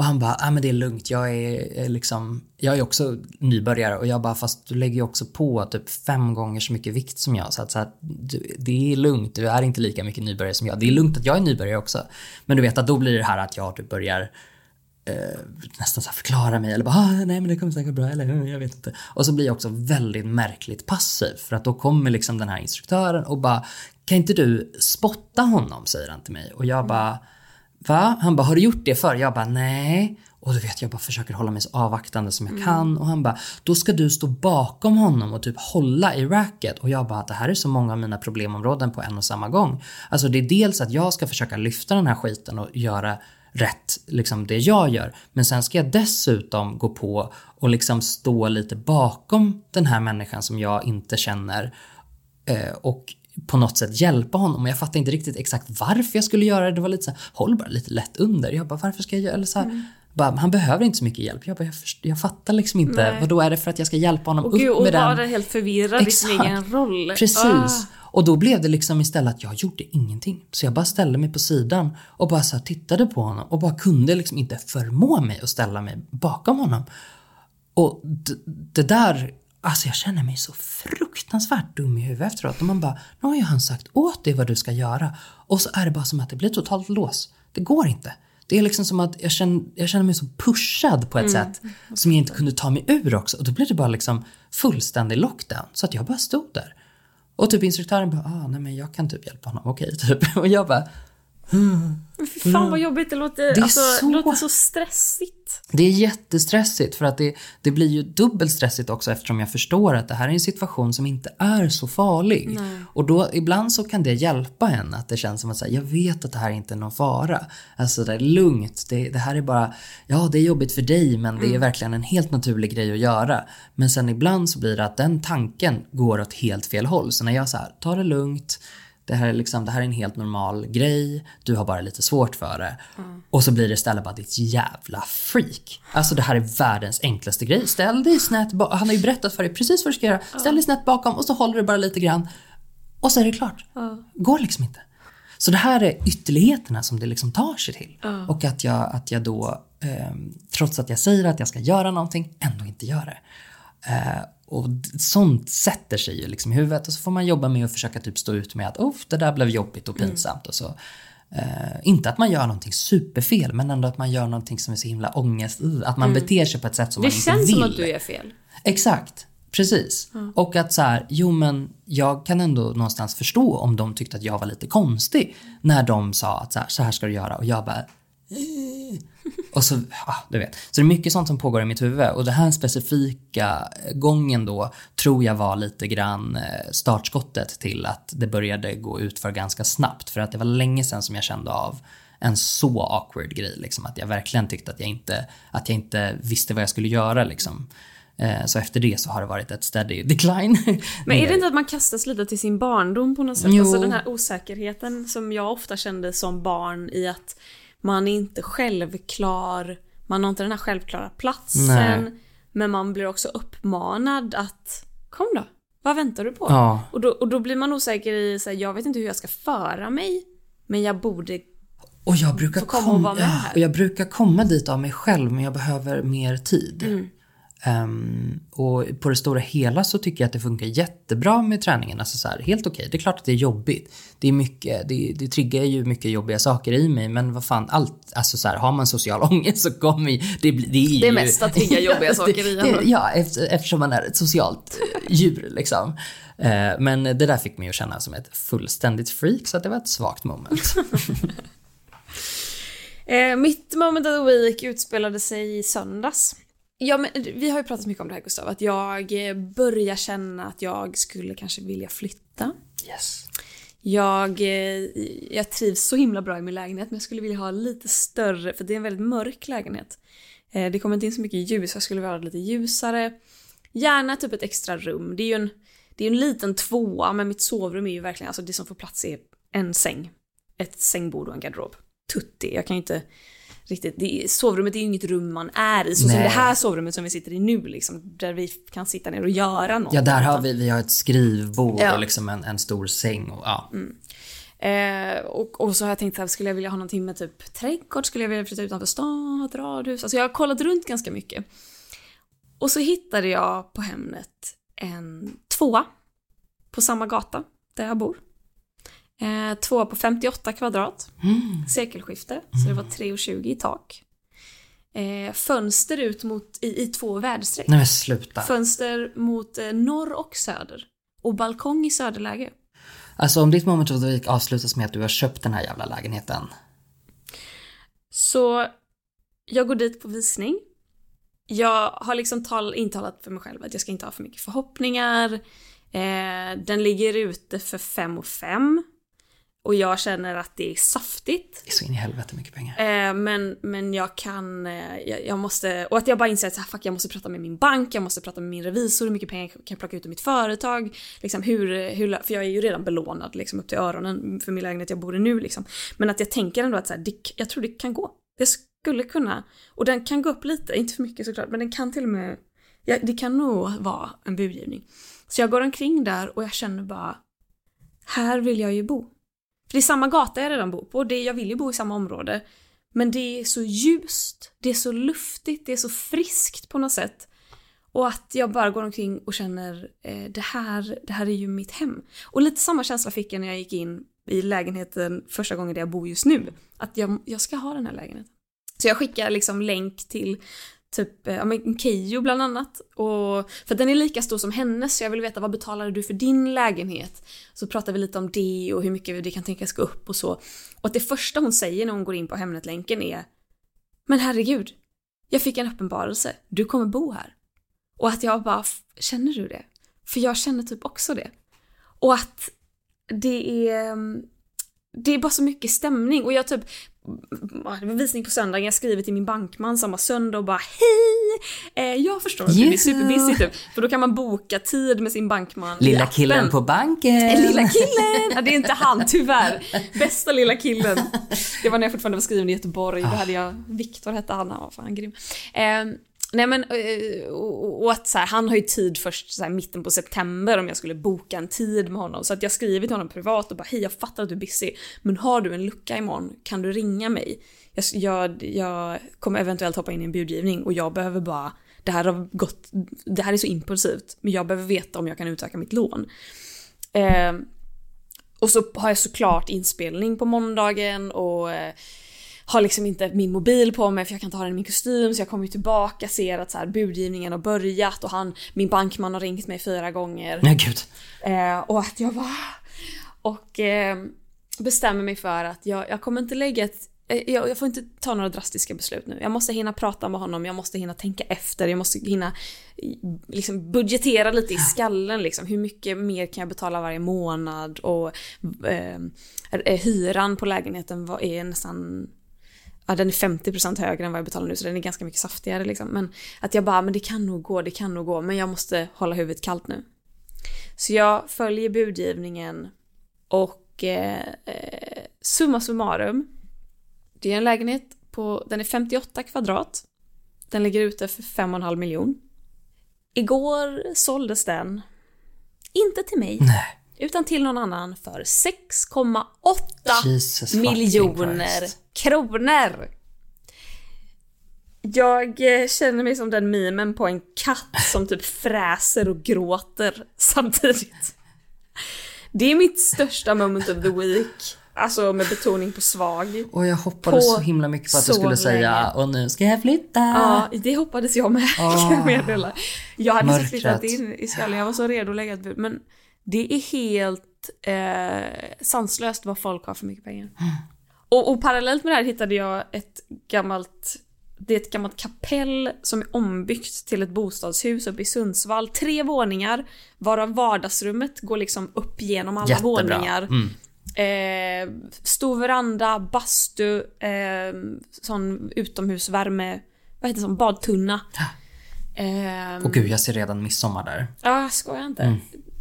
och han bara, ah, men det är lugnt, jag är, liksom, jag är också nybörjare och jag bara, fast du lägger ju också på typ fem gånger så mycket vikt som jag. Så att, så att du, det är lugnt, du är inte lika mycket nybörjare som jag. Det är lugnt att jag är nybörjare också. Men du vet att då blir det här att jag typ börjar eh, nästan så förklara mig eller bara ah, nej men det kommer säkert gå bra eller jag vet inte. Och så blir jag också väldigt märkligt passiv för att då kommer liksom den här instruktören och bara kan inte du spotta honom säger han till mig och jag bara va? Han bara har du gjort det förr? Jag bara nej. Och du vet jag bara försöker hålla mig så avvaktande som jag kan och han bara då ska du stå bakom honom och typ hålla i racket och jag bara det här är så många av mina problemområden på en och samma gång. Alltså det är dels att jag ska försöka lyfta den här skiten och göra rätt, liksom det jag gör. Men sen ska jag dessutom gå på och liksom stå lite bakom den här människan som jag inte känner eh, och på något sätt hjälpa honom. Och jag fattar inte riktigt exakt varför jag skulle göra det. Det var lite så här, håll bara lite lätt under. Jag bara, varför ska jag göra eller så här, bara, han behöver inte så mycket hjälp. Jag bara, jag, först, jag fattar liksom inte. Nej. Vad då är det för att jag ska hjälpa honom Och upp gud, och med den? vara helt förvirrad i sin egen roll. Precis. Ah. Och då blev det liksom istället att jag gjorde ingenting. Så jag bara ställde mig på sidan och bara så tittade på honom och bara kunde liksom inte förmå mig att ställa mig bakom honom. Och det där, alltså jag känner mig så fruktansvärt dum i huvudet efteråt. Och man bara, nu har ju han sagt åt dig vad du ska göra. Och så är det bara som att det blir totalt lås. Det går inte. Det är liksom som att jag känner, jag känner mig så pushad på ett sätt som jag inte kunde ta mig ur också. Och då blir det bara liksom fullständig lockdown. Så att jag bara stod där. Och typ instruktören bara, ah, nej men jag kan typ hjälpa honom, okej typ. Och jag bara, Fy fan vad jobbigt, det låter, är alltså, så- det låter så stressigt. Det är jättestressigt för att det, det blir ju dubbelt stressigt också eftersom jag förstår att det här är en situation som inte är så farlig. Och då ibland så kan det hjälpa en att det känns som att säga, jag vet att det här inte är någon fara. Alltså det är lugnt, det, det här är bara, ja det är jobbigt för dig men det är verkligen en helt naturlig grej att göra. Men sen ibland så blir det att den tanken går åt helt fel håll. Så när jag så här, ta det lugnt, det här, är liksom, det här är en helt normal grej, du har bara lite svårt för det. Och så blir det istället bara ditt jävla freak. Alltså det här är världens enklaste grej. Ställ dig snett bakom, han har ju berättat för dig precis vad du ska göra. Ställ dig snett bakom och så håller du bara lite grann. Och så är det klart. Går liksom inte. Så det här är ytterligheterna som det liksom tar sig till. Och att jag, att jag då, ehm, trots att jag säger att jag ska göra någonting, ändå inte gör det. Eh, och sånt sätter sig ju liksom i huvudet och så får man jobba med att försöka typ stå ut med att oh, det där blev jobbigt och pinsamt och så. Eh, inte att man gör någonting superfel men ändå att man gör någonting som är så himla ångest, att man beter sig på ett sätt som Det man inte känns vill. som att du gör fel. Exakt, precis. Och att så här, jo men jag kan ändå någonstans förstå om de tyckte att jag var lite konstig när de sa att så här, så här ska du göra och jag bara "Eh." Och så, ja, du vet. Så det är mycket sånt som pågår i mitt huvud och den här specifika gången då tror jag var lite grann eh, startskottet till att det började gå ut för ganska snabbt för att det var länge sedan som jag kände av en så awkward grej liksom att jag verkligen tyckte att jag inte, att jag inte visste vad jag skulle göra liksom. Eh, Så efter det så har det varit ett steady decline. Men är det inte att man kastas lite till sin barndom på något sätt? Jo. Alltså den här osäkerheten som jag ofta kände som barn i att man är inte självklar, man har inte den här självklara platsen. Nej. Men man blir också uppmanad att kom då, vad väntar du på? Ja. Och, då, och då blir man osäker i, så här, jag vet inte hur jag ska föra mig, men jag borde Och jag brukar komma och och jag brukar komma dit av mig själv men jag behöver mer tid. Mm. Ehm, och på det stora hela så tycker jag att det funkar jättebra med träningen. Alltså så här, helt okej, det är klart att det är jobbigt. Det är mycket, det, det triggar ju mycket jobbiga saker i mig men vad fan, allt, alltså så här, har man social ångest så kommer ju, det, det är ju... Det mesta triggar jobbiga saker i en. Ja, efter, eftersom man är ett socialt djur liksom. Eh, men det där fick mig att känna som ett fullständigt freak så det var ett svagt moment. Eh, mitt moment of the week utspelade sig i söndags. Ja, men vi har ju pratat mycket om det här Gustav, att jag eh, börjar känna att jag skulle kanske vilja flytta. Yes. Jag, eh, jag trivs så himla bra i min lägenhet men jag skulle vilja ha lite större, för det är en väldigt mörk lägenhet. Eh, det kommer inte in så mycket ljus, jag skulle vilja ha lite ljusare. Gärna typ ett extra rum. Det är ju en, det är en liten tvåa men mitt sovrum är ju verkligen, alltså det som får plats är en säng. Ett sängbord och en garderob. Tutti, jag kan ju inte riktigt, det sovrummet är ju inget rum man är i, så som Nej. det här sovrummet som vi sitter i nu liksom, där vi kan sitta ner och göra något. Ja, där har vi, vi har ett skrivbord Ja. och liksom en, en stor säng och ja. Eh, och, och så har jag tänkt här, skulle jag vilja ha någonting med typ trädgård? Skulle jag vilja flytta utanför stan, ett radhus? Alltså jag har kollat runt ganska mycket. Och så hittade jag på Hemnet en tvåa på samma gata där jag bor. Eh, tvåa på 58 kvadrat. Sekelskifte, så det var 3,20 i tak. eh, fönster ut mot, i, i två väderstreck. Nej men sluta. Fönster mot eh, norr och söder. Och balkong i söderläge. Alltså om ditt moment of the week avslutas med att du har köpt den här jävla lägenheten. Så jag går dit på visning. Jag har liksom tal, intalat för mig själv att jag ska inte ha för mycket förhoppningar. Eh, den ligger ute för fem och fem. Och jag känner att det är saftigt. Det är så in i helvete mycket pengar. Eh, men, men jag kan, eh, jag, jag måste, och att jag bara inser att så här, fuck, jag måste prata med min bank, jag måste prata med min revisor, hur mycket pengar kan jag plocka ut ur mitt företag? Liksom hur, hur, för jag är ju redan belånad liksom upp till öronen för min lägenhet jag bor i nu liksom. Men att jag tänker ändå att så här, det, jag tror det kan gå. Det skulle kunna. Och den kan gå upp lite, inte för mycket såklart, men den kan till och med, ja, det kan nog vara en budgivning. Så jag går omkring där och jag känner bara, här vill jag ju bo. För det är samma gata jag redan bor på, det, jag vill ju bo i samma område. Men det är så ljust, det är så luftigt, det är så friskt på något sätt. Och att jag bara går omkring och känner eh, det, här, det här är ju mitt hem. Och lite samma känsla fick jag när jag gick in i lägenheten första gången där jag bor just nu. Att jag, jag ska ha den här lägenheten. Så jag skickar liksom länk till typ, eh, ja men Keyyo bland annat. Och, för den är lika stor som hennes så jag vill veta vad betalade du för din lägenhet? Så pratar vi lite om det och hur mycket det kan tänkas gå upp och så. Och att det första hon säger när hon går in på Hemnet-länken är Men herregud, jag fick en uppenbarelse, du kommer bo här. Och att jag bara, känner du det? För jag känner typ också det. Och att det är mm, det är bara så mycket stämning och jag typ det var visning på söndagen, jag skriver till min bankman samma söndag och bara hej! Eh, jag förstår att det är superbusy typ. För då kan man boka tid med sin bankman Lilla killen på banken! Eh, lilla killen! Ja, det är inte han tyvärr. Bästa lilla killen. Det var när jag fortfarande var skriven i Göteborg, då hade jag, Viktor hette han, han var fan grym. Eh, Nej men, eh, och att så här, han har ju tid först så här, mitten på september om jag skulle boka en tid med honom. Så att jag skriver till honom privat och bara hej jag fattar att du är busy, men har du en lucka imorgon kan du ringa mig? Jag, jag, jag kommer eventuellt hoppa in i en budgivning och jag behöver bara, det här har gått, det här är så impulsivt, men jag behöver veta om jag kan utöka mitt lån. Eh, och så har jag såklart inspelning på måndagen och eh, har liksom inte min mobil på mig för jag kan inte ha den i min kostym så jag kommer ju tillbaka, ser att så här, budgivningen har börjat och han, min bankman har ringt mig fyra gånger. Nej gud. Eh, och att jag bara... Och eh, bestämmer mig för att jag, jag kommer inte lägga ett eh, jag, jag, får inte ta några drastiska beslut nu. Jag måste hinna prata med honom, jag måste hinna tänka efter, jag måste hinna liksom budgetera lite i skallen liksom. Hur mycket mer kan jag betala varje månad? Och eh, hyran på lägenheten är nästan ja, den är 50% högre än vad jag betalar nu så den är ganska mycket saftigare liksom. Men att jag bara, men det kan nog gå, det kan nog gå, men jag måste hålla huvudet kallt nu. Så jag följer budgivningen och eh, eh summa summarum. Det är en lägenhet på, den är 58 kvadrat. Den ligger ute för 5,5 miljon. Igår såldes den, inte till mig, Nej utan till någon annan för 6,8 miljoner kronor. Jag eh, känner mig som den mimen på en katt som typ fräser och gråter samtidigt. Det är mitt största moment of the week. Alltså med betoning på svag. Och jag hoppades på så himla mycket på att du skulle säga och nu ska jag flytta. Ja, det hoppades jag med. Oh, jag hade så flyttat in i skallen, jag var så redo att lägga ett bud. Men det är helt eh, sanslöst vad folk har för mycket pengar. Mm. Och, och, parallellt med det här hittade jag ett gammalt det är ett gammalt kapell som är ombyggt till ett bostadshus uppe i Sundsvall. Tre våningar, varav vardagsrummet går liksom upp genom alla Jättebra. våningar. Mm. Eh, stor veranda, bastu, eh, sån utomhusvärme, vad heter det, sån badtunna. Eh, och gud, jag ser redan midsommar där. Ja, skojar inte. Mm.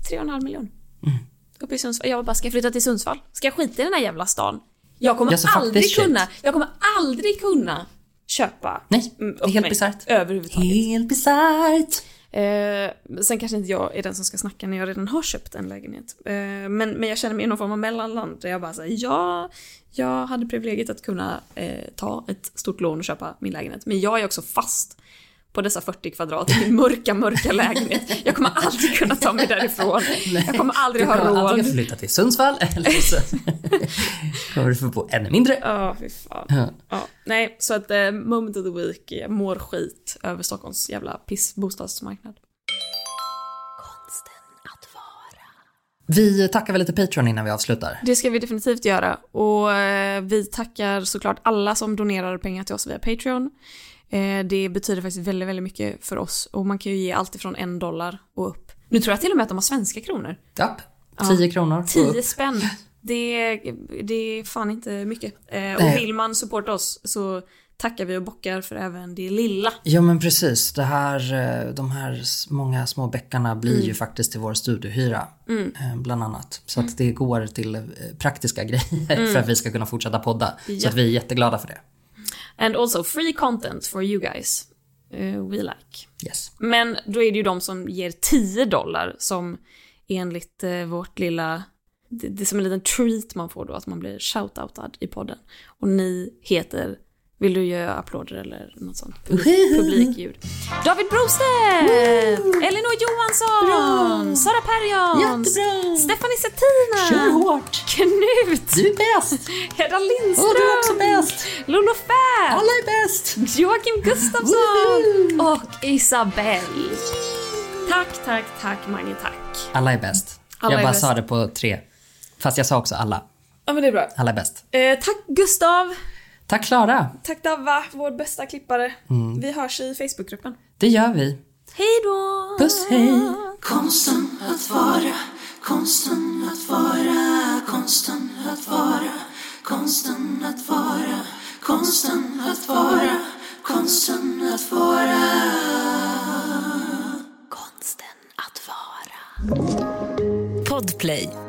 Tre och en halv miljon. Mm. Uppe i Sundsvall. Jag bara, ska jag flytta till Sundsvall? Ska jag skita i den här jävla stan? Jag kommer ja, aldrig kunna, jag kommer aldrig kunna köpa. Nej, det är helt bisarrt. Överhuvudtaget. Helt bisarrt. Eh, sen kanske inte jag är den som ska snacka när jag redan har köpt en lägenhet. Eh, men, men jag känner mig i någon form av mellanland där jag bara säger ja, jag hade privilegiet att kunna eh, ta ett stort lån och köpa min lägenhet. Men jag är också fast på dessa 40 kvadrat i mörka, mörka lägenhet. Jag kommer aldrig kunna ta mig därifrån. Jag kommer aldrig Du ha kommer antingen råd. flytta till Sundsvall eller så kommer du få bo ännu mindre. Ja, fy fan. Ja. Ja, nej, så att eh, moment of the week, jag mår skit över Stockholms jävla pissbostadsmarknad. Vi tackar väl lite Patreon innan vi avslutar. Det ska vi definitivt göra. Och eh, vi tackar såklart alla som donerar pengar till oss via Patreon. Eh, det betyder faktiskt väldigt, väldigt mycket för oss. Och man kan ju ge allt ifrån en dollar och upp. Nu tror jag till och med att de har svenska kronor. Japp, 10 kronor. 10 spänn. Det, det är fan inte mycket. Eh, och vill man supporta oss så tackar vi och bockar för även det lilla. Ja men precis, det här, eh, de här många små bäckarna blir ju faktiskt till vår studiohyra. Mm. Bland annat. Så att det går till praktiska grejer för att vi ska kunna fortsätta podda. Så Ja. att vi är jätteglada för det. And also free content for you guys. Eh, we like. Yes. Men då är det ju de som ger 10 dollar som enligt eh, vårt lilla... Det, det är som en liten treat man får då, att man blir shoutoutad i podden. Och ni heter... Vill du göra applåder eller något sånt? Publik, publikljud. David Brostedt! Elinor Johansson! Sara Perjons! Jättebra! Stephanie Settina! Kör hårt! Knut! Du är bäst! Hedda Lindström! Och du är också bäst! Lolo Fett! Alla är bäst! Joakim Gustafsson och Isabelle. Tack, tack, tack Mange, tack. Alla är bäst. Alla jag är bara bäst. sa det på tre. Fast jag sa också alla. Ja men det är bra. Alla är bäst. Eh, tack Gustav. Tack Klara. Tack Davva, vår bästa klippare. Mm. Vi hörs i Facebookgruppen. Det gör vi. Hej då! Puss hej! Konsten att vara, konsten att vara, konsten att vara, konsten att vara, konsten att vara, konsten att vara. Konsten att vara. Podplay.